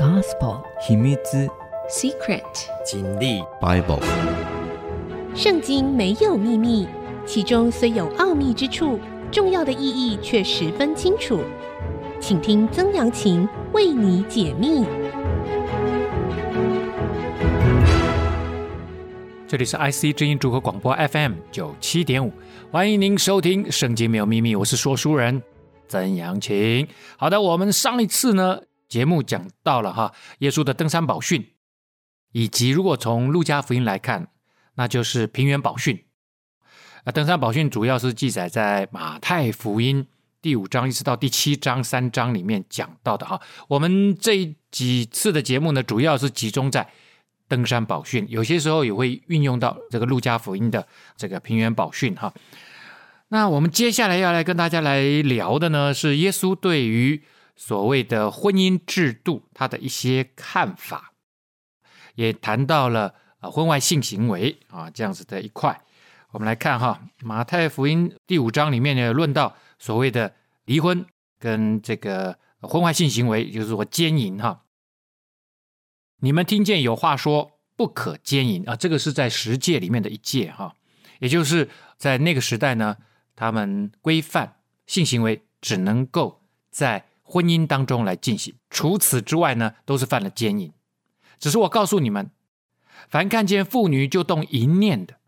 Gospel 秘密 Secret 真理 Bible 圣经没有秘密，其中虽有奥秘之处，重要的意义却十分清楚。请听曾阳晴为你解密。这里是 IC 之音组合广播 FM 九七点五，欢迎您收听《圣经没有秘密》，我是说书人曾阳晴。好的，我们上一次呢，节目讲到了哈，耶稣的登山宝训，以及如果从路加福音来看，那就是平原宝训。啊，登山宝训主要是记载在马太福音第五章一直到第七章三章里面讲到的哈。我们这几次的节目呢，主要是集中在。登山宝训，有些时候也会运用到这个路加福音的这个平原宝训哈。那我们接下来要来跟大家来聊的呢，是耶稣对于所谓的婚姻制度他的一些看法，也谈到了啊婚外性行为啊这样子的一块。我们来看哈，马太福音第五章里面呢，论到所谓的离婚跟这个婚外性行为，就是说奸淫哈。你们听见有话说不可奸淫啊，这个是在十诫里面的一诫哈，也就是在那个时代呢，他们规范性行为只能够在婚姻当中来进行，除此之外呢，都是犯了奸淫。只是我告诉你们，凡看见妇女就动淫念的，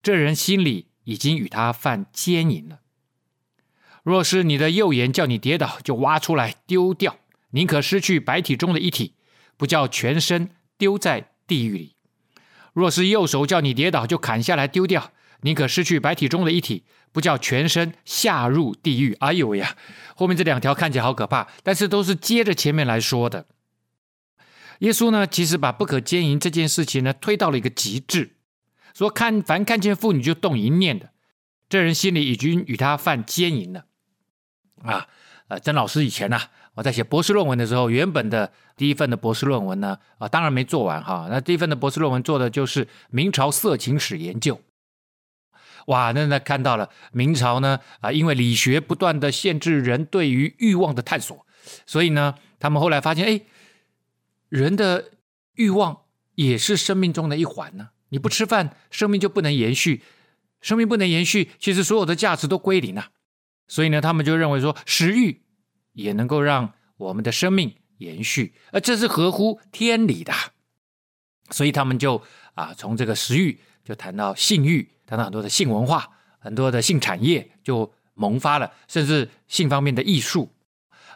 这人心里已经与他犯奸淫了。若是你的右眼叫你跌倒，就挖出来丢掉，宁可失去白体中的一体。不叫全身丢在地狱里。若是右手叫你跌倒，就砍下来丢掉，宁可失去白体中的一体，不叫全身下入地狱。哎呦呀，后面这两条看起来好可怕，但是都是接着前面来说的。耶稣呢，其实把不可奸淫这件事情呢，推到了一个极致，说看凡看见妇女就动淫念的，这人心里已经与他犯奸淫了。啊，呃，曾老师以前呢、我在写博士论文的时候，原本的第一份的博士论文呢，啊，当然没做完哈。那第一份的博士论文做的就是明朝色情史研究。哇，那那看到了明朝呢，啊，因为理学不断的限制人对于欲望的探索，所以呢，他们后来发现，哎，人的欲望也是生命中的一环呢。你不吃饭，生命就不能延续，生命不能延续，其实所有的价值都归零了。所以呢，他们就认为说，食欲。也能够让我们的生命延续，而这是合乎天理的，所以他们就啊，从这个食欲就谈到性欲，谈到很多的性文化，很多的性产业就萌发了，甚至性方面的艺术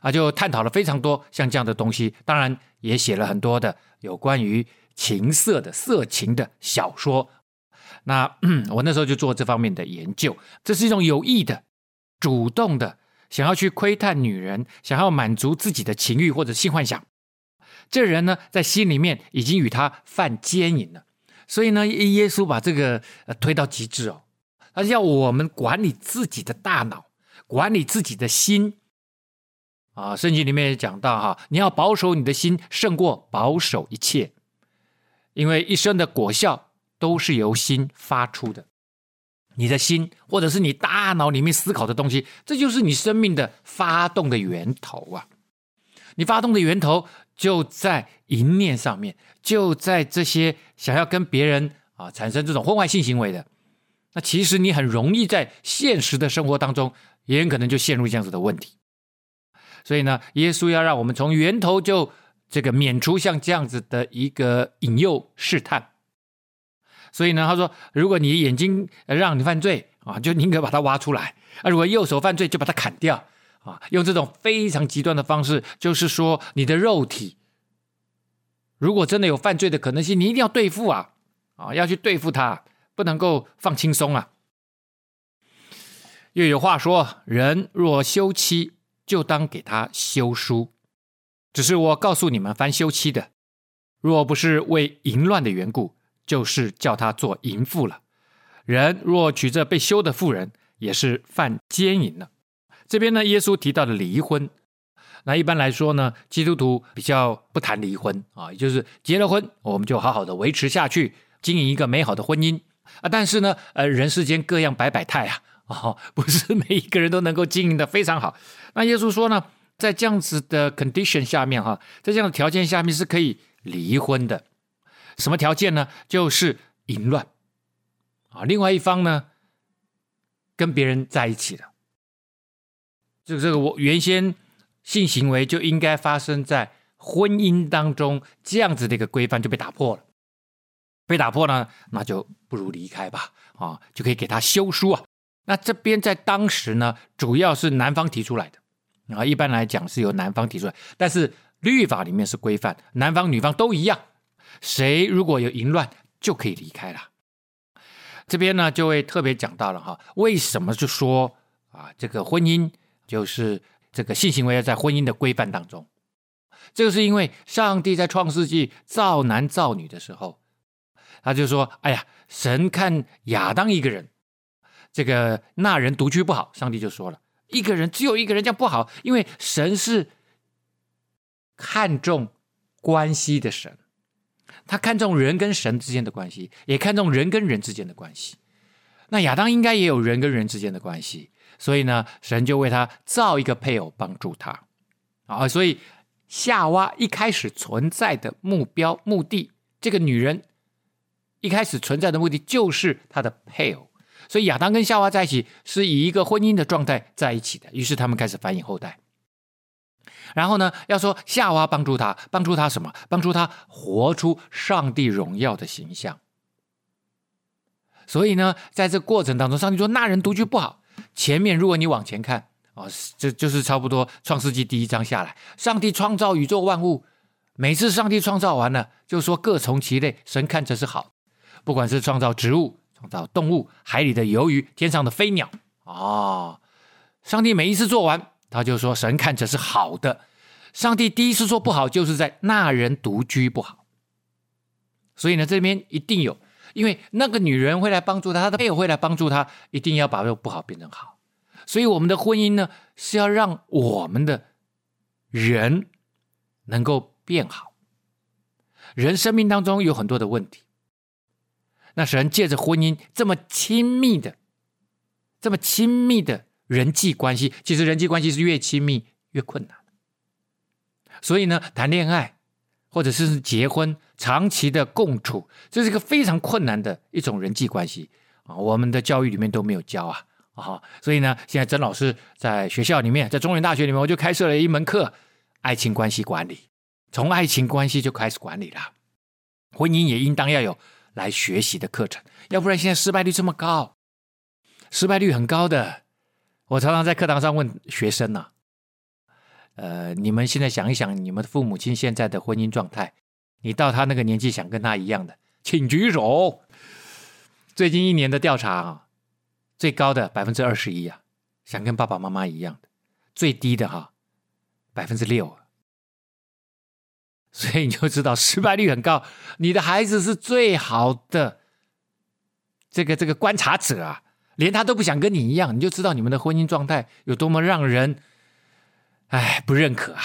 啊，就探讨了非常多像这样的东西。当然，也写了很多的有关于情色的色情的小说。那 我那时候就做这方面的研究，这是一种有意的、主动的。想要去窥探女人，想要满足自己的情欲或者性幻想，这人呢，在心里面已经与他犯奸淫了。所以呢，耶稣把这个推到极致哦，他要我们管理自己的大脑，管理自己的心啊。圣经里面也讲到哈，你要保守你的心，胜过保守一切，因为一生的果效都是由心发出的。你的心，或者是你大脑里面思考的东西，这就是你生命的发动的源头啊！你发动的源头就在淫念上面，就在这些想要跟别人啊产生这种婚外性行为的。那其实你很容易在现实的生活当中，也很可能就陷入这样子的问题。所以呢，耶稣要让我们从源头就这个免除像这样子的一个引诱试探。所以呢，他说，如果你眼睛让你犯罪啊，就宁可把它挖出来；啊，如果右手犯罪，就把它砍掉啊。用这种非常极端的方式，就是说，你的肉体如果真的有犯罪的可能性，你一定要对付啊啊，要去对付他，不能够放轻松啊。又有话说，人若休妻，就当给他休书。只是我告诉你们，翻休妻的，若不是为淫乱的缘故，就是叫他做淫妇了。人若娶这被休的妇人，也是犯奸淫了。这边呢，耶稣提到的离婚，那一般来说呢，基督徒比较不谈离婚啊，也就是结了婚，我们就好好的维持下去，经营一个美好的婚姻啊。但是呢，呃，人世间各样百百态啊，啊，不是每一个人都能够经营的非常好。那耶稣说呢，在这样子的 condition 下面哈，在这样的条件下面是可以离婚的。什么条件呢？就是淫乱啊，另外一方呢跟别人在一起了，这个这个我原先性行为就应该发生在婚姻当中，这样子的一个规范就被打破了。被打破呢，那就不如离开吧啊，就可以给他休书啊。那这边在当时呢，主要是男方提出来的。啊，一般来讲是由男方提出来，但是律法里面是规范，男方女方都一样，谁如果有淫乱就可以离开了。这边呢就会特别讲到了哈，为什么就说啊，这个婚姻就是这个性行为要在婚姻的规范当中？这个是因为上帝在创世纪造男造女的时候，他就说：“哎呀，神看亚当一个人，这个那人独居不好，上帝就说了。”一个人只有一个人这样不好，因为神是看重关系的神，他看重人跟神之间的关系，也看重人跟人之间的关系。那亚当应该也有人跟人之间的关系，所以呢，神就为他造一个配偶帮助他啊。所以夏娃一开始存在的目标目的，这个女人一开始存在的目的就是她的配偶。所以亚当跟夏娃在一起是以一个婚姻的状态在一起的，于是他们开始繁衍后代。然后呢，要说夏娃帮助他，帮助他什么？帮助他活出上帝荣耀的形象。所以呢，在这过程当中，上帝说那人独居不好。前面如果你往前看啊，这就是差不多创世纪第一章下来，上帝创造宇宙万物，每次上帝创造完了，就说各从其类，神看着是好，不管是创造植物。创造动物，海里的鱿鱼，天上的飞鸟。哦，上帝每一次做完，他就说神看着是好的。上帝第一次说不好，就是在那人独居不好。所以呢，这边一定有，因为那个女人会来帮助他，他的配偶会来帮助他，一定要把这不好变成好。所以我们的婚姻呢，是要让我们的人能够变好。人生命当中有很多的问题。那神借着婚姻这么亲密的、这么亲密的人际关系，其实人际关系是越亲密越困难。所以呢，谈恋爱或者是结婚、长期的共处，这是一个非常困难的一种人际关系啊。我们的教育里面都没有教啊啊！所以呢，现在曾老师在学校里面，在中原大学里面，我就开设了一门课——爱情关系管理，从爱情关系就开始管理了。婚姻也应当要有。来学习的课程，要不然现在失败率这么高，失败率很高的。我常常在课堂上问学生呢、啊，呃，你们现在想一想，你们父母亲现在的婚姻状态，你到他那个年纪想跟他一样的，请举手。最近一年的调查啊，最高的百分之二十一啊，想跟爸爸妈妈一样的，最低的哈，百分之六。所以你就知道失败率很高。你的孩子是最好的这个这个观察者啊，连他都不想跟你一样，你就知道你们的婚姻状态有多么让人哎不认可啊！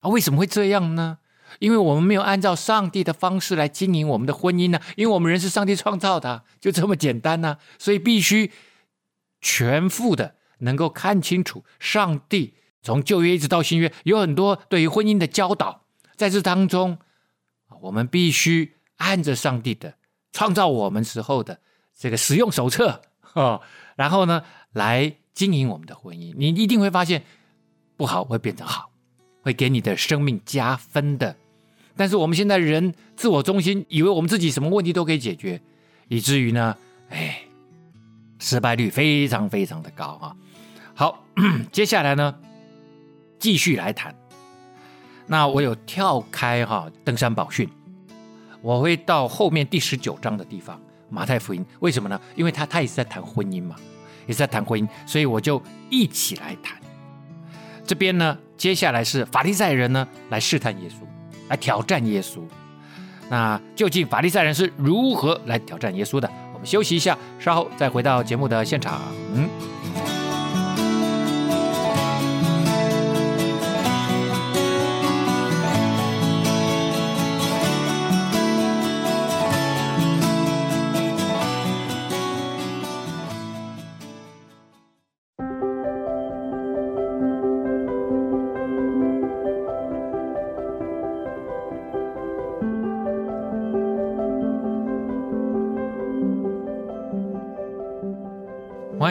啊，为什么会这样呢？因为我们没有按照上帝的方式来经营我们的婚姻呢、因为我们人是上帝创造的，就这么简单呢、所以必须全副的能够看清楚上帝从旧约一直到新约有很多对于婚姻的教导。在这当中，我们必须按着上帝的创造我们时候的这个使用手册，哦，然后呢，来经营我们的婚姻。你一定会发现，不好会变成好，会给你的生命加分的。但是我们现在人自我中心，以为我们自己什么问题都可以解决，以至于呢，哎，失败率非常非常的高啊。好，接下来呢，继续来谈。那我有跳开哈登山宝训，我会到后面第十九章的地方，马太福音，为什么呢？因为他他也是在谈婚姻嘛，也是在谈婚姻，所以我就一起来谈。这边呢，接下来是法利赛人呢来试探耶稣，来挑战耶稣。那究竟法利赛人是如何来挑战耶稣的？休息一下，稍后再回到节目的现场。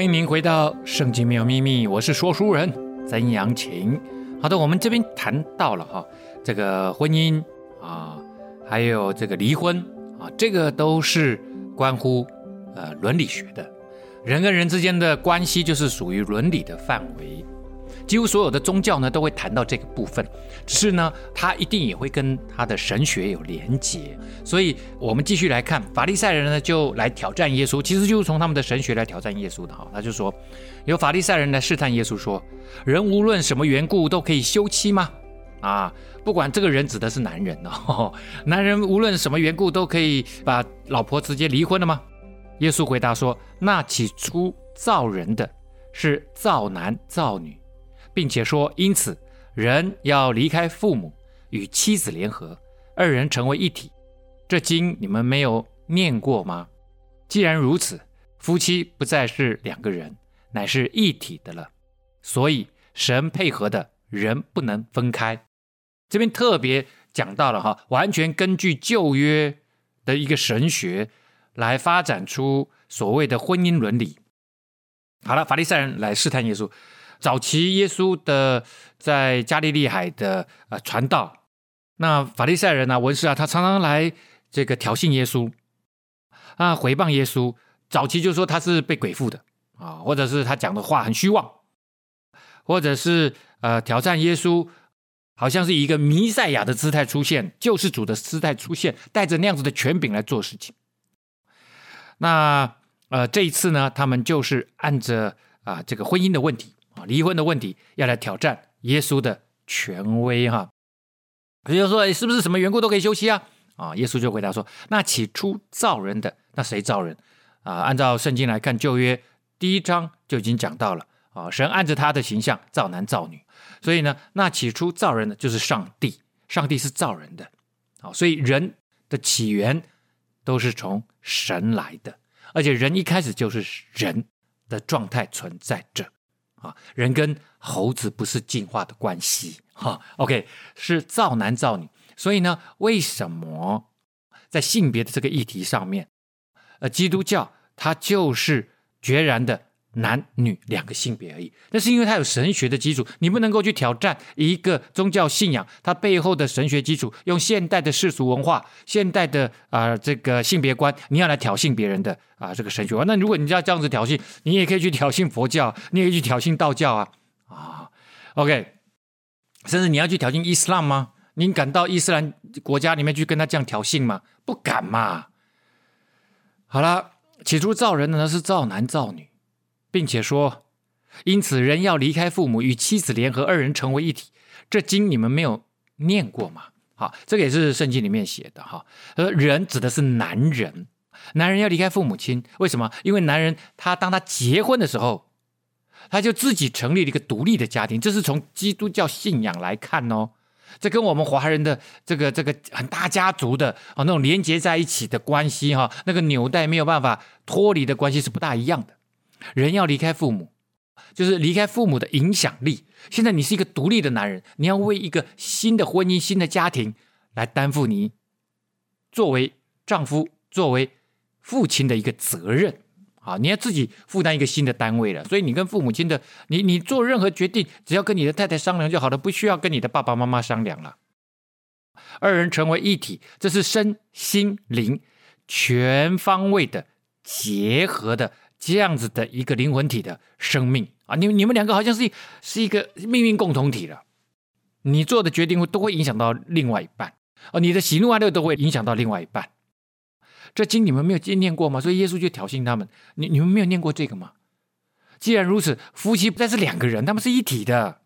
欢迎回到《圣经没有秘密》，我是说书人曾阳晴。好的，我们这边谈到了哈，这个婚姻啊，还有这个离婚啊，这个都是关乎呃伦理学的，人跟人之间的关系就是属于伦理的范围。几乎所有的宗教呢都会谈到这个部分，只是呢，它一定也会跟他的神学有连结。所以，我们继续来看，法利赛人呢就来挑战耶稣，其实就是从他们的神学来挑战耶稣的哈。他就说，有法利赛人来试探耶稣说，人无论什么缘故都可以休妻吗？啊，不管这个人指的是男人哦，男人无论什么缘故都可以把老婆直接离婚了吗？耶稣回答说，那起初造人的是造男造女。并且说，因此人要离开父母，与妻子联合，二人成为一体。这经你们没有念过吗？既然如此，夫妻不再是两个人，乃是一体的了。所以神配合的人不能分开。这边特别讲到了哈，完全根据旧约的一个神学来发展出所谓的婚姻伦理。好了，法利赛人来试探耶稣。早期耶稣的在加利利海的呃传道，那法利赛人啊、文士啊，他常常来这个挑衅耶稣啊，回谤耶稣。早期就说他是被鬼附的啊，或者是他讲的话很虚妄，或者是呃挑战耶稣，好像是以一个弥赛亚的姿态出现，救世主的姿态出现，带着那样子的权柄来做事情。那呃这一次呢，他们就是按着啊这个婚姻的问题。离婚的问题要来挑战耶稣的权威哈，比如说，是不是什么缘故都可以休妻啊？啊，耶稣就回答说：那起初造人的，那谁造人啊？按照圣经来看，旧约第一章就已经讲到了啊，神按着他的形象造男造女，所以呢，那起初造人的就是上帝，上帝是造人的啊，所以人的起源都是从神来的，而且人一开始就是人的状态存在着。啊，人跟猴子不是进化的关系，哈，OK，是造男造女。所以呢，为什么在性别的这个议题上面，呃，基督教它就是决然的。男女两个性别而已，那是因为它有神学的基础，你不能够去挑战一个宗教信仰它背后的神学基础，用现代的世俗文化、现代的啊、这个性别观，你要来挑衅别人的啊、这个神学观。那如果你要这样子挑衅，你也可以去挑衅佛教，你也可以去挑衅道教啊啊，OK，甚至你要去挑衅伊斯兰吗？你敢到伊斯兰国家里面去跟他这样挑衅吗？不敢嘛。好了，起初造人的呢是造男造女。并且说，因此人要离开父母，与妻子联合，二人成为一体。这经你们没有念过吗？好，这个也是圣经里面写的哈。而人指的是男人，男人要离开父母亲，为什么？因为男人他当他结婚的时候，他就自己成立了一个独立的家庭。这是从基督教信仰来看哦，这跟我们华人的这个这个很大家族的啊那种连接在一起的关系哈，那个纽带没有办法脱离的关系是不大一样的。人要离开父母，就是离开父母的影响力。现在你是一个独立的男人，你要为一个新的婚姻、新的家庭来担负你作为丈夫、作为父亲的一个责任。啊，你要自己负担一个新的单位了。所以你跟父母亲的，你你做任何决定，只要跟你的太太商量就好了，不需要跟你的爸爸妈妈商量了。二人成为一体，这是身心灵全方位的结合的。这样子的一个灵魂体的生命啊，你你们两个好像是是一个命运共同体了。你做的决定都会影响到另外一半哦，你的喜怒哀乐都会影响到另外一半。这经你们没有念过吗？所以耶稣就挑衅他们：你你们没有念过这个吗？既然如此，夫妻不再是两个人，他们是一体的。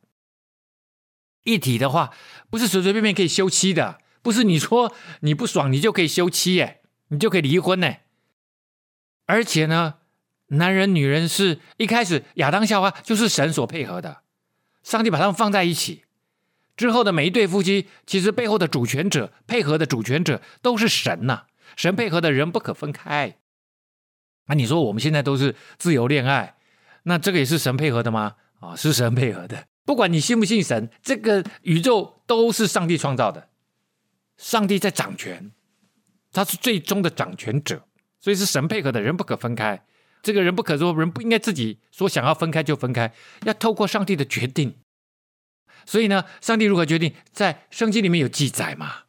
一体的话，不是随随便便可以休妻的，不是你说你不爽你就可以休妻耶，你就可以离婚呢。而且呢。男人、女人是一开始亚当夏娃就是神所配合的，上帝把他们放在一起之后的每一对夫妻，其实背后的主权者、配合的主权者都是神呐、神配合的人不可分开。那、你说我们现在都是自由恋爱，那这个也是神配合的吗？啊，是神配合的。不管你信不信神，这个宇宙都是上帝创造的，上帝在掌权，他是最终的掌权者，所以是神配合的人不可分开。这个人不可说，人不应该自己说想要分开就分开，要透过上帝的决定。所以呢，上帝如何决定，在圣经里面有记载嘛？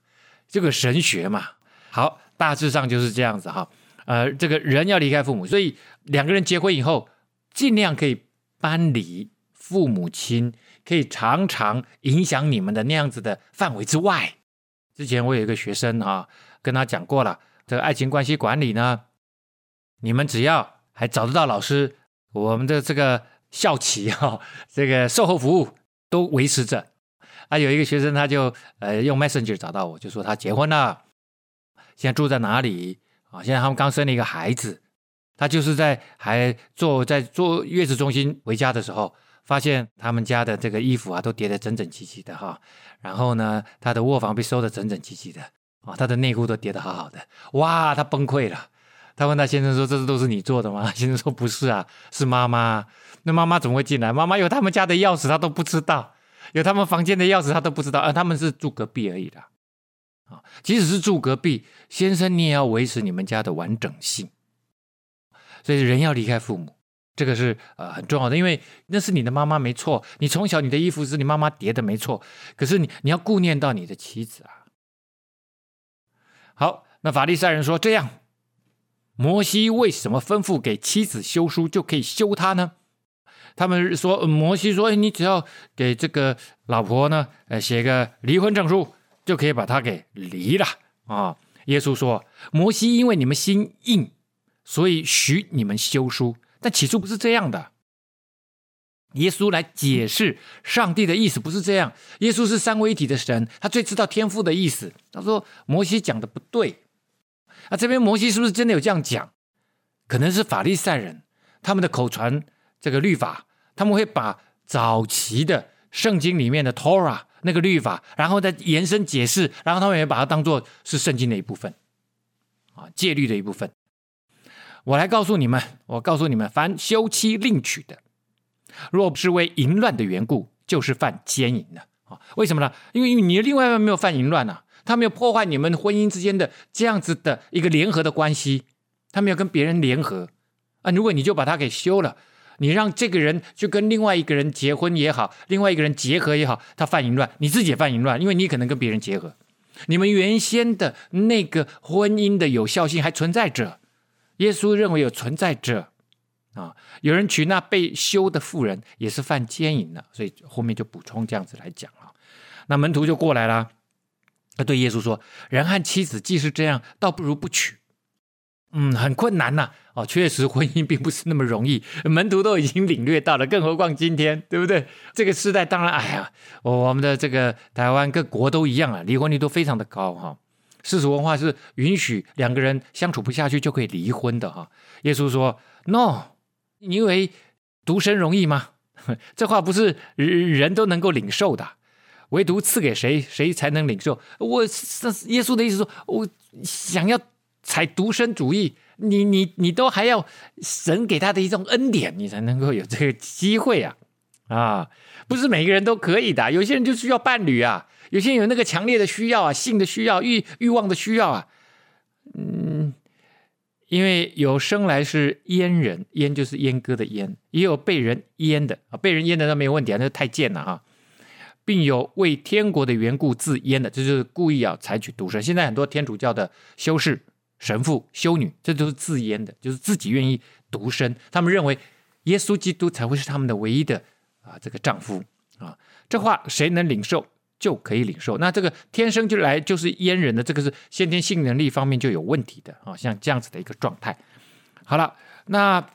这个神学嘛。好，大致上就是这样子哈。呃，这个人要离开父母，所以两个人结婚以后，尽量可以搬离父母亲，可以常常影响你们的那样子的范围之外。之前我有一个学生哈，跟他讲过了，这个爱情关系管理呢，你们只要还找得到老师，我们的这个校企哈，这个售后服务。都维持着啊！有一个学生，他就呃用 Messenger 找到我，就说他结婚了，现在住在哪里啊？现在他们刚生了一个孩子，他就是在还坐在坐月子中心回家的时候，发现他们家的这个衣服啊都叠得整整齐齐的哈。然后呢，他的卧房被收得整整齐齐的啊，他的内裤都叠得好好的，哇，他崩溃了。他问他先生说：“这是都是你做的吗？” 先生说：“不是啊，是妈妈。那妈妈怎么会进来？妈妈有他们家的钥匙，他都不知道；有他们房间的钥匙，他都不知道。而他们是住隔壁而已的。啊，即使是住隔壁，先生你也要维持你们家的完整性。所以人要离开父母，这个是呃很重要的，因为那是你的妈妈没错。你从小你的衣服是你妈妈叠的没错，可是你你要顾念到你的妻子啊。好，那法利赛人说这样。”摩西为什么吩咐给妻子休书就可以休她呢？他们说，摩西说，你只要给这个老婆呢，呃，写个离婚证书，就可以把她给离了啊。耶稣说，摩西因为你们心硬，所以许你们休书，但起初不是这样的。耶稣来解释上帝的意思不是这样。耶稣是三位一体的神，他最知道天父的意思。他说摩西讲的不对。啊、这边摩西是不是真的有这样讲？可能是法利赛人他们的口传这个律法，他们会把早期的圣经里面的 Torah 那个律法，然后再延伸解释，然后他们也把它当做是圣经的一部分，啊，戒律的一部分。我来告诉你们，我告诉你们，凡休妻另娶的，若不是为淫乱的缘故，就是犯奸淫的啊。为什么呢？因为你的另外一半没有犯淫乱呐、他没有破坏你们婚姻之间的这样子的一个联合的关系，他没有跟别人联合啊。如果你就把他给休了，你让这个人去跟另外一个人结婚也好，另外一个人结合也好，他犯淫乱，你自己也犯淫乱，因为你可能跟别人结合，你们原先的那个婚姻的有效性还存在着。耶稣认为有存在着啊，有人娶那被休的妇人也是犯奸淫的，所以后面就补充这样子来讲啊。那门徒就过来了。他对耶稣说：“人和妻子既是这样，倒不如不娶。嗯，很困难呐。哦，确实婚姻并不是那么容易。门徒都已经领略到了，更何况今天，对不对？这个时代当然，哎呀，我们的这个台湾各国都一样啊，离婚率都非常的高哈。世俗文化是允许两个人相处不下去就可以离婚的哈。耶稣说：‘No，你以为独身容易吗？这话不是人人都能够领受的。’”唯独赐给谁，谁才能领受？我是耶稣的意思说，我想要采独身主义，你你你都还要神给他的一种恩典，你才能够有这个机会啊！啊，不是每个人都可以的，有些人就需要伴侣啊，有些人有那个强烈的需要啊，性的需要、欲欲望的需要啊。嗯，因为有生来是阉人，阉就是阉割的阉，也有被人阉的啊，被人阉的那没有问题啊，那太贱了哈。并有为天国的缘故自阉的，这就是故意要采取独身。现在很多天主教的修士、神父、修女，这都是自阉的，就是自己愿意独身。他们认为耶稣基督才会是他们的唯一的啊这个丈夫啊。这话谁能领受就可以领受。那这个天生就来就是阉人的，这个是先天性能力方面就有问题的啊。像这样子的一个状态。好了，那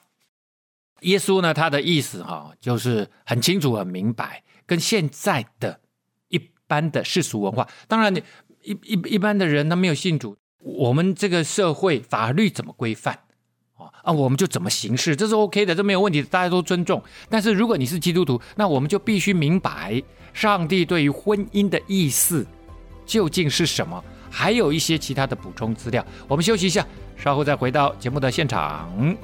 耶稣呢？他的意思哈，就是很清楚、很明白。跟现在的一般的世俗文化，当然你一一一般的人他没有信主，我们这个社会法律怎么规范啊？啊，我们就怎么行事，这是 OK 的，这没有问题，大家都尊重。但是如果你是基督徒，那我们就必须明白上帝对于婚姻的意思究竟是什么，还有一些其他的补充资料。我们休息一下，稍后再回到节目的现场。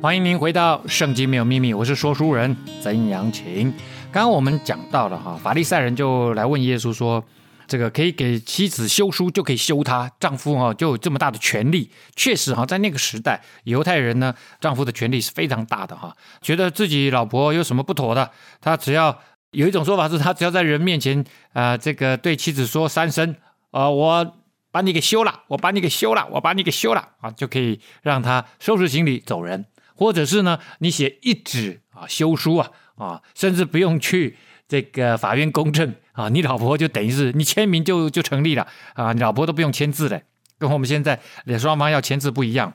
欢迎您回到《圣经没有秘密》，我是说书人曾阳晴。刚刚我们讲到了哈，法利赛人就来问耶稣说：“这个可以给妻子休书，就可以休她丈夫哈，就有这么大的权利？”确实哈，在那个时代，犹太人呢，丈夫的权利是非常大的哈。觉得自己老婆有什么不妥的，他只要有一种说法是，他只要在人面前啊、呃，这个对妻子说三声啊、呃，我把你给休了，我把你给休了，我把你给休了啊，就可以让他收拾行李走人。或者是呢，你写一纸啊休书啊啊，甚至不用去这个法院公证啊，你老婆就等于是你签名就就成立了啊，你老婆都不用签字的，跟我们现在双方要签字不一样。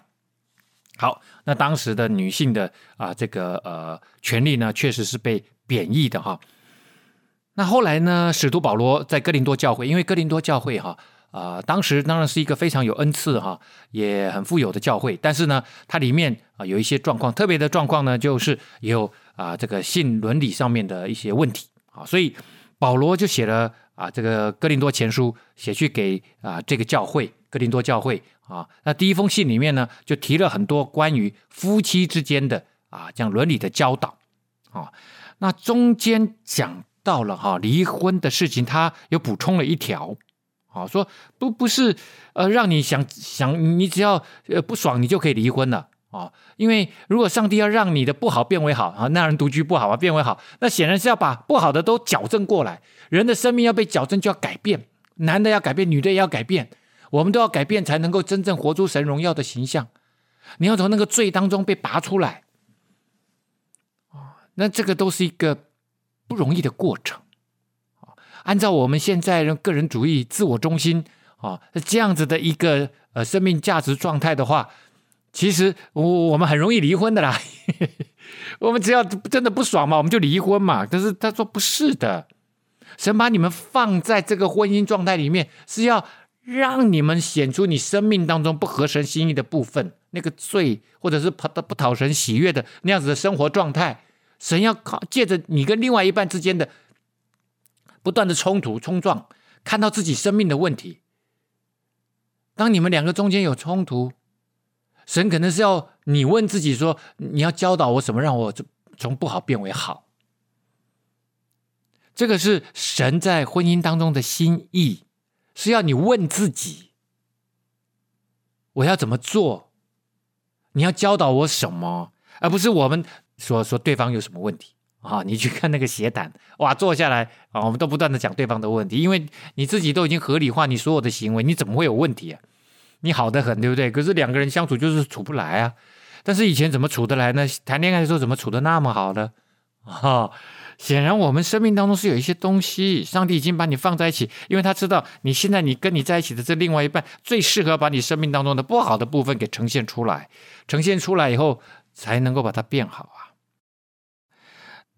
好，那当时的女性的啊这个呃权利呢，确实是被贬义的哈。那后来呢，使徒保罗在哥林多教会，因为哥林多教会哈。呃，当时当然是一个非常有恩赐哈，也很富有的教会，但是呢，它里面啊、有一些状况，特别的状况呢，就是有啊、这个性伦理上面的一些问题。啊，所以保罗就写了啊这个哥林多前书，写去给啊这个教会哥林多教会。啊，那第一封信里面呢，就提了很多关于夫妻之间的啊这样伦理的教导。啊，那中间讲到了哈离婚的事情，他又补充了一条。好说不不是呃，让你想想，你只要呃不爽，你就可以离婚了啊！因为如果上帝要让你的不好变为好啊，那人独居不好啊，变为好，那显然是要把不好的都矫正过来。人的生命要被矫正，就要改变，男的要改变，女的也要改变，我们都要改变，才能够真正活出神荣耀的形象。你要从那个罪当中被拔出来啊，那这个都是一个不容易的过程。按照我们现在人个人主义、自我中心啊，这样子的一个呃生命价值状态的话，其实我我们很容易离婚的啦。我们只要真的不爽嘛，我们就离婚嘛。但是他说不是的，神把你们放在这个婚姻状态里面，是要让你们显出你生命当中不合神心意的部分，那个罪或者是不不讨神喜悦的那样子的生活状态。神要靠借着你跟另外一半之间的。不断的冲突冲撞，看到自己生命的问题。当你们两个中间有冲突，神可能是要你问自己说：你要教导我什么，让我从不好变为好？这个是神在婚姻当中的心意，是要你问自己：我要怎么做？你要教导我什么？而不是我们说说对方有什么问题。啊，你去看那个斜谈，哇，坐下来啊，我们都不断的讲对方的问题，因为你自己都已经合理化你所有的行为，你怎么会有问题啊？你好得很，对不对？可是两个人相处就是处不来啊。但是以前怎么处得来呢？谈恋爱的时候怎么处得那么好呢？啊，显然我们生命当中是有一些东西，上帝已经把你放在一起，因为他知道你现在你跟你在一起的这另外一半最适合把你生命当中的不好的部分给呈现出来，呈现出来以后才能够把它变好啊。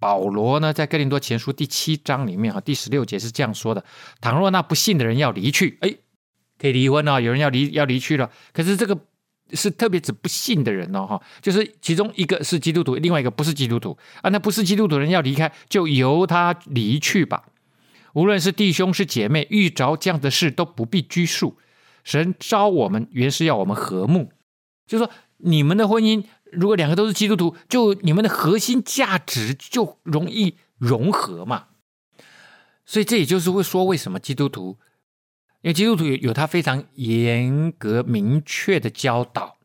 保罗呢，在哥林多前书第七章里面哈，第十六节是这样说的：倘若那不信的人要离去，哎，可以离婚哦，有人要离要离去了。可是这个是特别指不信的人哦，哈，就是其中一个是基督徒，另外一个不是基督徒啊。那不是基督徒的人要离开，就由他离去吧。无论是弟兄是姐妹，遇着这样的事都不必拘束。神召我们原是要我们和睦，就是说你们的婚姻。如果两个都是基督徒，就你们的核心价值就容易融合嘛。所以这也就是会说，为什么基督徒，因为基督徒有有他非常严格明确的教导。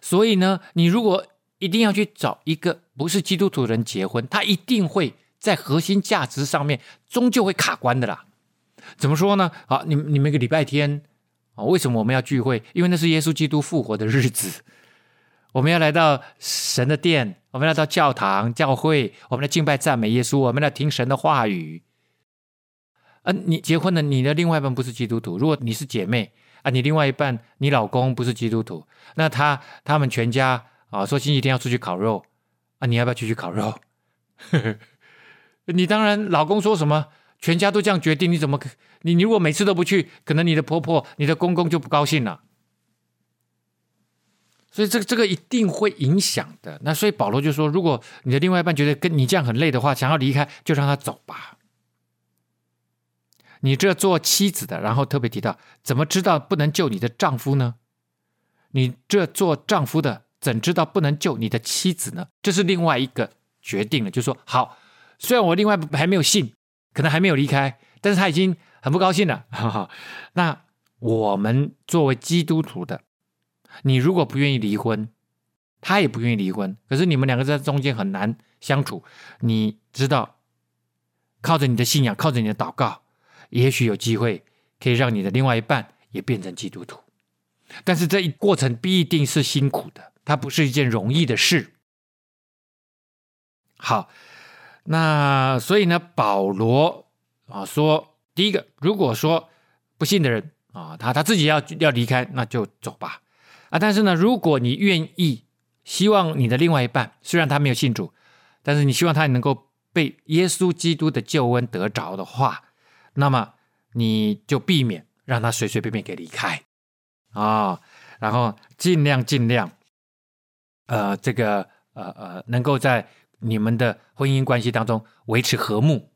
所以呢，你如果一定要去找一个不是基督徒的人结婚，他一定会在核心价值上面终究会卡关的啦。怎么说呢？好，你你每个礼拜天啊，为什么我们要聚会？因为那是耶稣基督复活的日子。我们要来到神的殿，我们要到教堂、教会，我们来敬拜、赞美耶稣，我们来听神的话语。啊，你结婚了，你的另外一半不是基督徒。如果你是姐妹啊，你另外一半，你老公不是基督徒，那他他们全家啊，说星期天要出去烤肉啊，你要不要去去烤肉？你当然，老公说什么，全家都这样决定，你怎么？你你如果每次都不去，可能你的婆婆、你的公公就不高兴了。所以这个这个一定会影响的。那所以保罗就说，如果你的另外一半觉得跟你这样很累的话，想要离开，就让他走吧。你这做妻子的，然后特别提到，怎么知道不能救你的丈夫呢？你这做丈夫的，怎知道不能救你的妻子呢？这是另外一个决定了，就说好，虽然我另外还没有信，可能还没有离开，但是他已经很不高兴了。哈哈，那我们作为基督徒的，你如果不愿意离婚，他也不愿意离婚，可是你们两个在中间很难相处。你知道，靠着你的信仰，靠着你的祷告，也许有机会可以让你的另外一半也变成基督徒。但是这一过程必定是辛苦的，它不是一件容易的事。好，那所以呢，保罗啊说，第一个，如果说不信的人啊，他他自己要要离开，那就走吧。啊，但是呢，如果你愿意，希望你的另外一半，虽然他没有信主，但是你希望他能够被耶稣基督的救恩得着的话，那么你就避免让他随随便便给离开。啊、然后尽量尽量，呃，这个呃呃，能够在你们的婚姻关系当中维持和睦，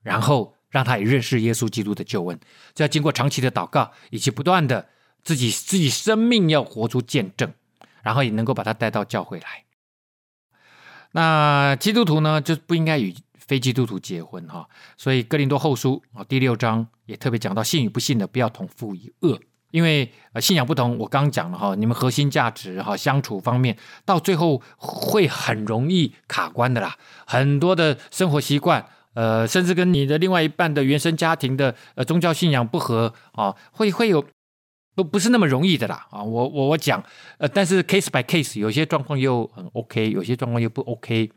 然后让他也认识耶稣基督的救恩，这要经过长期的祷告，以及不断的自己自己生命要活出见证。然后也能够把他带到教会来。那基督徒呢，就不应该与非基督徒结婚哈。所以哥林多后书啊第六章也特别讲到，信与不信的不要同父一恶，因为呃信仰不同，我刚讲了哈，你们核心价值哈相处方面，到最后会很容易卡关的啦。很多的生活习惯，呃，甚至跟你的另外一半的原生家庭的呃宗教信仰不合啊，会会有。不不是那么容易的啦啊！我我我讲，呃，但是 case by case，有些状况又很 OK，有些状况又不 OK。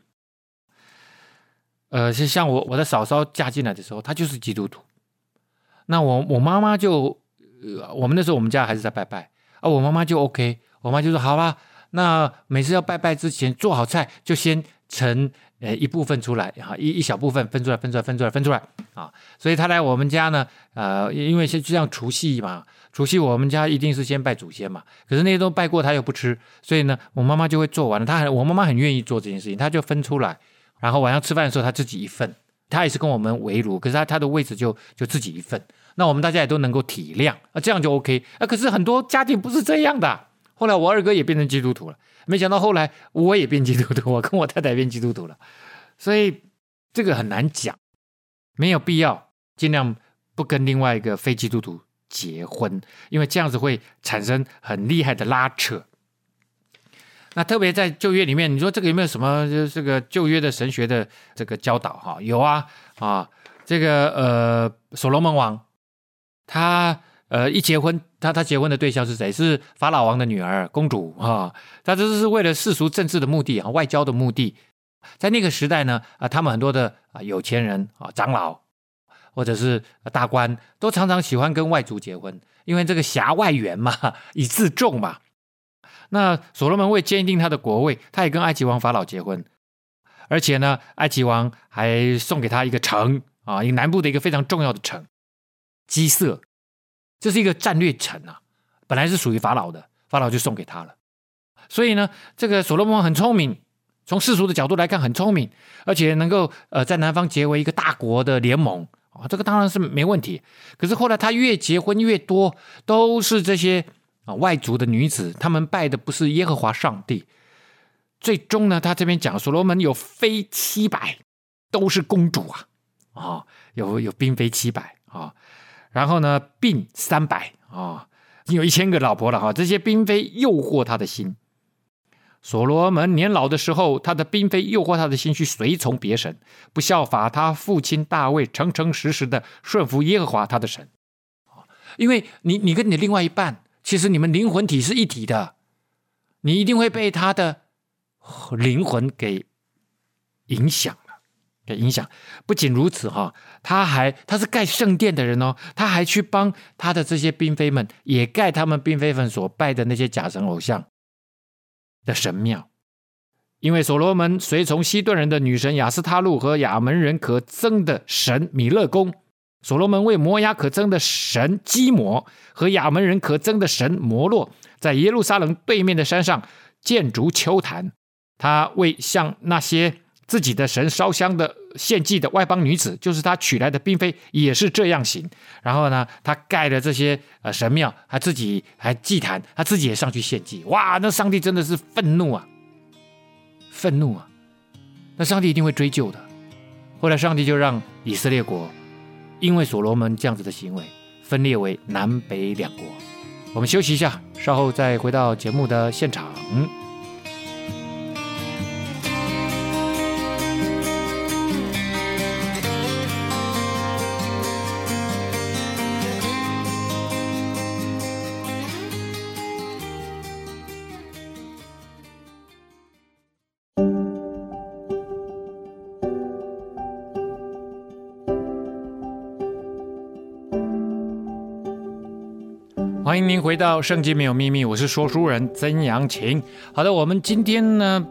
呃，是像我我的嫂嫂嫁进来的时候，她就是基督徒。那我我妈妈就，呃，我们那时候我们家还是在拜拜啊，我妈妈就 OK，我妈就说好吧，那每次要拜拜之前做好菜，就先盛呃一部分出来哈，一一小部分分出来，分出来，分出来，分出来啊。所以她来我们家呢，呃，因为是就像除夕嘛。除夕我们家一定是先拜祖先嘛，可是那些都拜过，他又不吃，所以呢，我妈妈就会做完了。她很，我妈妈很愿意做这件事情，她就分出来，然后晚上吃饭的时候，她自己一份。她也是跟我们围炉，可是她她的位置就就自己一份。那我们大家也都能够体谅啊，这样就 OK 啊。可是很多家庭不是这样的。后来我二哥也变成基督徒了，没想到后来我也变基督徒，我跟我太太变基督徒了。所以这个很难讲，没有必要，尽量不跟另外一个非基督徒结婚，因为这样子会产生很厉害的拉扯。那特别在旧约里面，你说这个有没有什么就是这个旧约的神学的这个教导？哈，有啊啊，这个呃，所罗门王他呃一结婚，他他结婚的对象是谁？是法老王的女儿公主啊。他这是为了世俗政治的目的啊，外交的目的。在那个时代呢啊，他们很多的啊有钱人啊长老。或者是大官都常常喜欢跟外族结婚，因为这个挟外援嘛，以自重嘛。那所罗门为坚定他的国位，他也跟埃及王法老结婚，而且呢，埃及王还送给他一个城啊，一个南部的一个非常重要的城——基色，这是一个战略城啊，本来是属于法老的，法老就送给他了。所以呢，这个所罗门王很聪明，从世俗的角度来看很聪明，而且能够呃在南方结为一个大国的联盟。啊，这个当然是没问题。可是后来他越结婚越多，都是这些啊外族的女子，他们拜的不是耶和华上帝。最终呢，他这边讲所罗门有妃七百，都是公主啊，啊，有有嫔妃七百啊，然后呢，嫔三百啊，已经有一千个老婆了哈。这些嫔妃诱惑他的心。所罗门年老的时候，他的嫔妃诱惑他的心去随从别神，不效法他父亲大卫，诚诚实实的顺服耶和华他的神。因为你，你跟你另外一半，其实你们灵魂体是一体的，你一定会被他的灵魂给影响了，给影响。不仅如此哈，他还他是盖圣殿的人哦，他还去帮他的这些嫔妃们也盖他们嫔妃们所拜的那些假神偶像的神庙，因为所罗门随从西顿人的女神雅斯塔路和亚门人可憎的神米勒宫，所罗门为摩押可憎的神基摩和亚门人可憎的神摩洛，在耶路撒冷对面的山上建筑丘坛。他为向那些自己的神烧香的献祭的外邦女子，就是他娶来的嫔妃，也是这样行。然后呢，他盖了这些呃神庙，他自己还祭坛，他自己也上去献祭。哇，那上帝真的是愤怒啊，愤怒啊！那上帝一定会追究的。后来上帝就让以色列国，因为所罗门这样子的行为，分裂为南北两国。我们休息一下，稍后再回到节目的现场。欢迎您回到《圣经没有秘密》，我是说书人曾阳晴。好的，我们今天呢，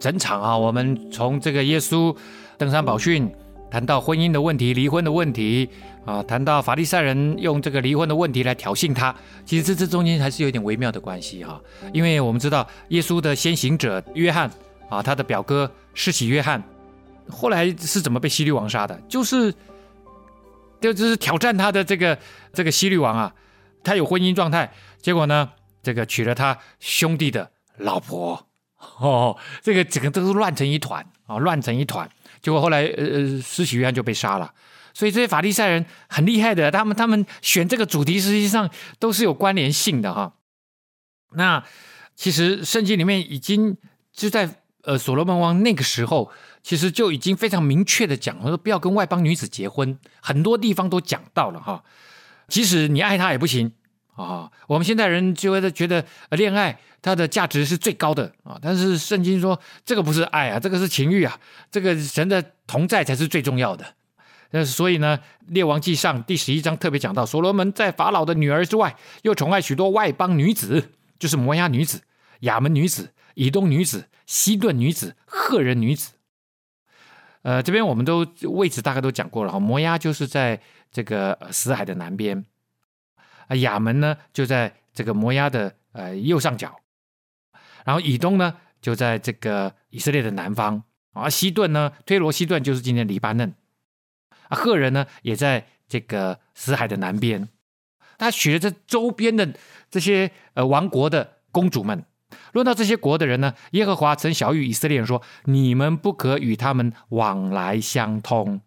整场啊，我们从这个耶稣登山宝训谈到婚姻的问题、离婚的问题啊，谈到法利赛人用这个离婚的问题来挑衅他。其实这这中间还是有点微妙的关系哈，因为我们知道耶稣的先行者约翰啊，他的表哥施洗约翰，后来是怎么被希律王杀的？就是就就是挑战他的这个这个希律王啊。他有婚姻状态，结果呢，这个娶了他兄弟的老婆，哦，这个整个都是乱成一团啊，乱成一团。结果后来，呃，施洗约翰就被杀了。所以这些法利赛人很厉害的，他们他们选这个主题实际上都是有关联性的哈。那其实圣经里面已经就在呃所罗门王那个时候，其实就已经非常明确的讲，说不要跟外邦女子结婚，很多地方都讲到了哈。即使你爱他也不行啊！我们现代人就会觉得恋爱它的价值是最高的啊，但是圣经说这个不是爱啊，这个是情欲啊，这个神的同在才是最重要的。那所以呢，《列王纪上》第十一章特别讲到，所罗门在法老的女儿之外，又宠爱许多外邦女子，就是摩押女子、亚门女子、以东女子、西顿女子、赫人女子。呃，这边我们都位置大概都讲过了哈，摩押就是在这个死海的南边，啊，亚门呢就在这个摩押的呃右上角，然后以东呢就在这个以色列的南方，啊，西顿呢推罗西顿就是今天黎巴嫩，啊，赫人呢也在这个死海的南边，他娶了这周边的这些呃王国的公主们。论到这些国的人呢，耶和华曾晓谕以色列人说：“你们不可与他们往来相通，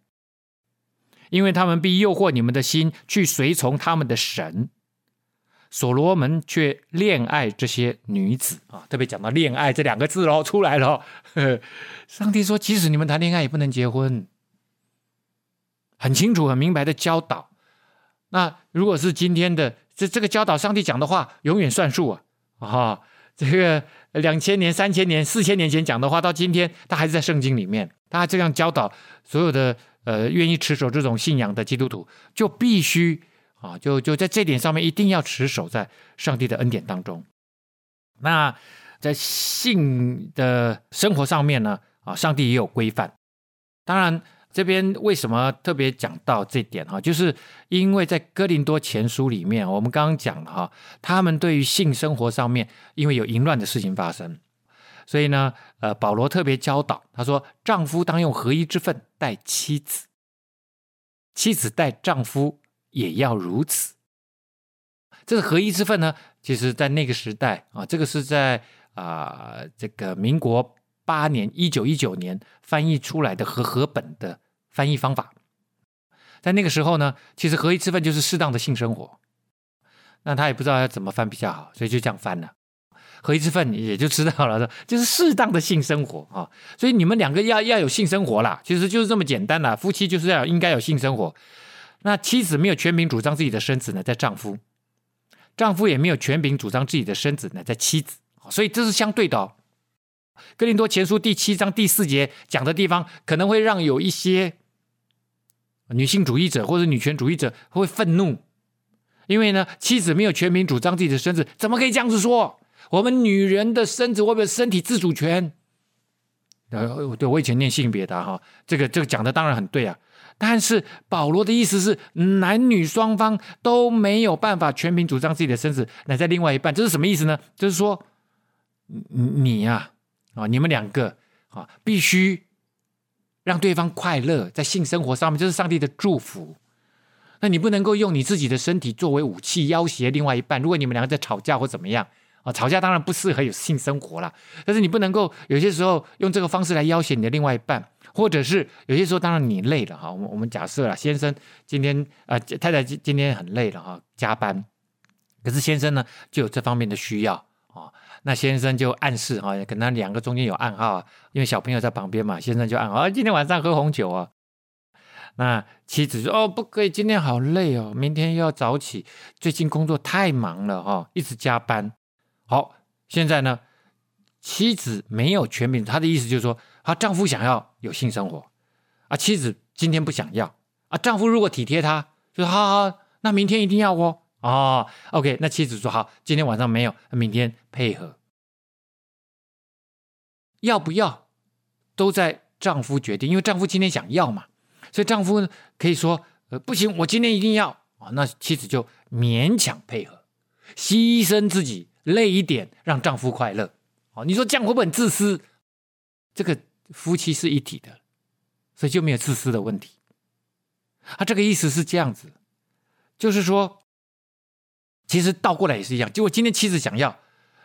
因为他们必诱惑你们的心去随从他们的神。”所罗门却恋爱这些女子啊，特别讲到“恋爱”这两个字喽，出来了。上帝说：“即使你们谈恋爱，也不能结婚。”很清楚、很明白的教导。那如果是今天的这这个教导，上帝讲的话永远算数啊！啊。这个两千年、三千年、四千年前讲的话，到今天他还是在圣经里面。他这样教导所有的呃愿意持守这种信仰的基督徒，就必须啊，就就在这点上面一定要持守在上帝的恩典当中。那在性的生活上面呢，啊，上帝也有规范。当然。这边为什么特别讲到这点哈？就是因为在哥林多前书里面，我们刚刚讲了哈，他们对于性生活上面，因为有淫乱的事情发生，所以呢，呃，保罗特别教导他说，丈夫当用合一之分待妻子，妻子待丈夫也要如此。这个合一之分呢，其实在那个时代啊，这个是在啊、这个民国。八年，一九一九年翻译出来的和合本的翻译方法，在那个时候呢，其实合一之分就是适当的性生活。那他也不知道要怎么翻比较好，所以就这样翻了。合一之分也就知道了，就是适当的性生活啊。所以你们两个要要有性生活啦，其实就是这么简单啦。夫妻就是要应该有性生活。那妻子没有权柄主张自己的身子呢，在丈夫；丈夫也没有权柄主张自己的身子呢，在妻子。所以这是相对的哦。哥林多前书第七章第四节讲的地方，可能会让有一些女性主义者或者女权主义者会愤怒，因为呢，妻子没有权柄主张自己的身子，怎么可以这样子说？我们女人的身子，我们身体自主权。呃，对，我以前念性别的哈，这个这个讲的当然很对啊，但是保罗的意思是，男女双方都没有办法全凭主张自己的身子，乃在另外一半，这是什么意思呢？就是说，你呀、啊。啊，你们两个啊，必须让对方快乐，在性生活上面，这是上帝的祝福。那你不能够用你自己的身体作为武器要挟另外一半。如果你们两个在吵架或怎么样吵架当然不适合有性生活了。但是你不能够有些时候用这个方式来要挟你的另外一半，或者是有些时候当然你累了哈。我们我们假设了先生今天啊、太太今今天很累了哈，加班，可是先生呢就有这方面的需要啊，那先生就暗示哈，可能两个中间有暗号啊，因为小朋友在旁边嘛，先生就暗号啊，今天晚上喝红酒啊。那妻子说：“哦，不可以，今天好累哦，明天又要早起，最近工作太忙了哈、哦，一直加班。好，现在呢，妻子没有权柄，她的意思就是说，她丈夫想要有性生活，啊，妻子今天不想要，啊，丈夫如果体贴她，就说好好，那明天一定要哦，哦，OK，那妻子说好，今天晚上没有，明天配合，要不要都在丈夫决定，因为丈夫今天想要嘛。”所以丈夫可以说，呃，不行，我今天一定要啊。那妻子就勉强配合，牺牲自己，累一点，让丈夫快乐。哦，你说这样会不会很自私？这个夫妻是一体的，所以就没有自私的问题。他这个意思是这样子，就是说，其实倒过来也是一样。结果今天妻子想要，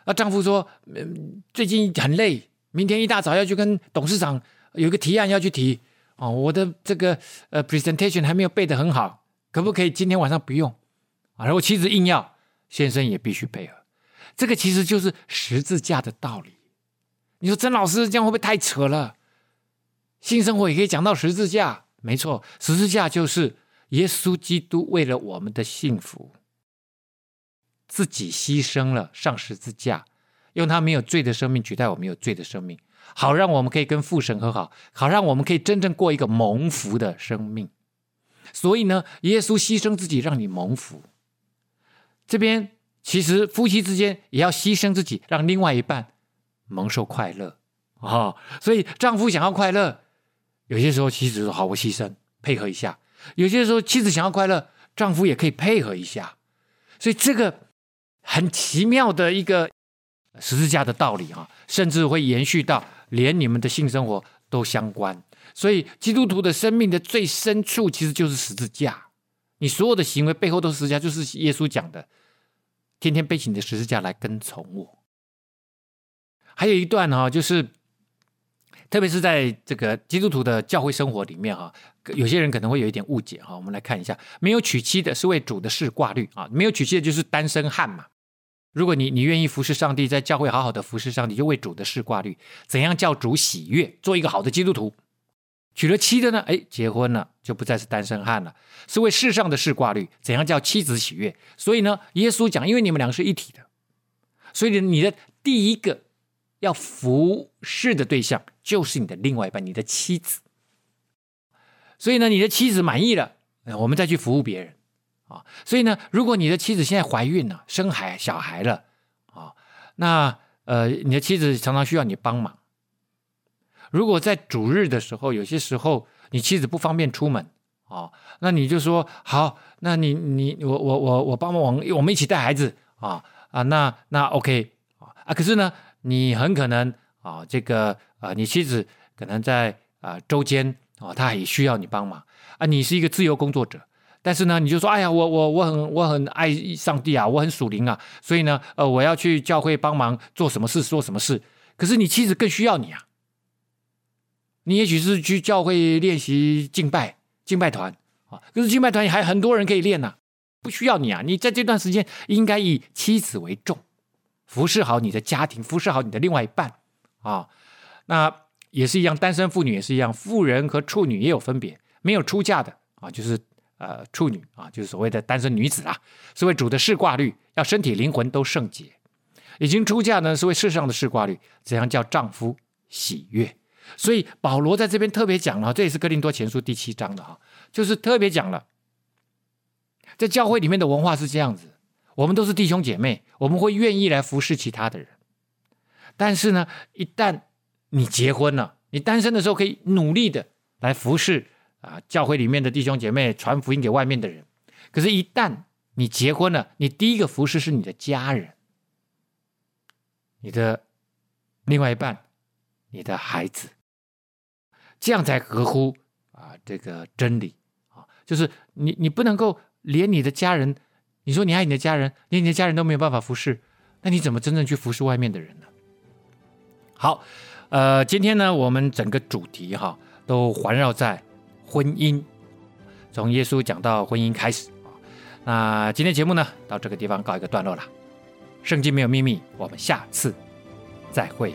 那丈夫说，嗯，最近很累，明天一大早要去跟董事长有一个提案要去提。哦，我的这个呃 presentation 还没有背得很好，可不可以今天晚上不用？啊，然后妻子硬要，先生也必须配合。这个其实就是十字架的道理。你说曾老师这样会不会太扯了？性生活也可以讲到十字架，没错，十字架就是耶稣基督为了我们的幸福，自己牺牲了，上十字架，用他没有罪的生命取代我们有罪的生命。好，让我们可以跟父神和好，好让我们可以真正过一个蒙福的生命。所以呢，耶稣牺牲自己让你蒙福。这边其实夫妻之间也要牺牲自己，让另外一半蒙受快乐啊、哦。所以丈夫想要快乐，有些时候妻子说好，我牺牲配合一下；有些时候妻子想要快乐，丈夫也可以配合一下。所以这个很奇妙的一个十字架的道理啊，甚至会延续到。连你们的性生活都相关，所以基督徒的生命的最深处其实就是十字架。你所有的行为背后都是十字架，就是耶稣讲的：“天天背起你的十字架来跟从我。”还有一段哈，就是特别是在这个基督徒的教会生活里面哈，有些人可能会有一点误解哈。我们来看一下：没有娶妻的是为主的事挂虑啊，没有娶妻的就是单身汉嘛。如果你你愿意服侍上帝，在教会好好的服侍上帝，就为主的事挂虑，怎样叫主喜悦，做一个好的基督徒。娶了妻的呢，哎，结婚了就不再是单身汉了，是为世上的事挂虑，怎样叫妻子喜悦。所以呢，耶稣讲，因为你们两个是一体的，所以你的第一个要服侍的对象就是你的另外一半，你的妻子。所以呢，你的妻子满意了，我们再去服务别人。啊，所以呢，如果你的妻子现在怀孕了，生孩小孩了，啊，那呃，你的妻子常常需要你帮忙。如果在主日的时候，有些时候你妻子不方便出门，啊，那你就说好，那你你我我我我帮忙，我们一起带孩子，啊啊，那那 OK 啊，可是呢，你很可能啊，这个啊，你妻子可能在啊周间啊，她也需要你帮忙啊，你是一个自由工作者。但是呢，你就说，哎呀，我我我很我很爱上帝啊，我很属灵啊，所以呢，呃，我要去教会帮忙做什么事，做什么事。可是你妻子更需要你啊，你也许是去教会练习敬拜敬拜团啊，可是敬拜团还很多人可以练呐，不需要你啊。你在这段时间应该以妻子为重，服侍好你的家庭，服侍好你的另外一半啊。那也是一样，单身妇女也是一样，妇人和处女也有分别，没有出嫁的啊，就是。呃，处女啊，就是所谓的单身女子啦，是为主的事挂虑，要身体灵魂都圣洁；已经出嫁呢，是为世上的事挂虑，怎样叫丈夫喜悦？所以保罗在这边特别讲了，这也是哥林多前书第七章的哈，就是特别讲了，在教会里面的文化是这样子，我们都是弟兄姐妹，我们会愿意来服侍其他的人，但是呢，一旦你结婚了，你单身的时候可以努力的来服侍。啊，教会里面的弟兄姐妹传福音给外面的人，可是，一旦你结婚了，你第一个服侍是你的家人，你的另外一半，你的孩子。这样才合乎啊这个真理啊，就是你你不能够连你的家人，你说你爱你的家人，连你的家人都没有办法服侍，那你怎么真正去服侍外面的人呢？好，呃，今天呢，我们整个主题哈都环绕在婚姻，从耶稣讲到婚姻开始啊。那今天节目呢，到这个地方告一个段落了。圣经没有秘密，我们下次再会。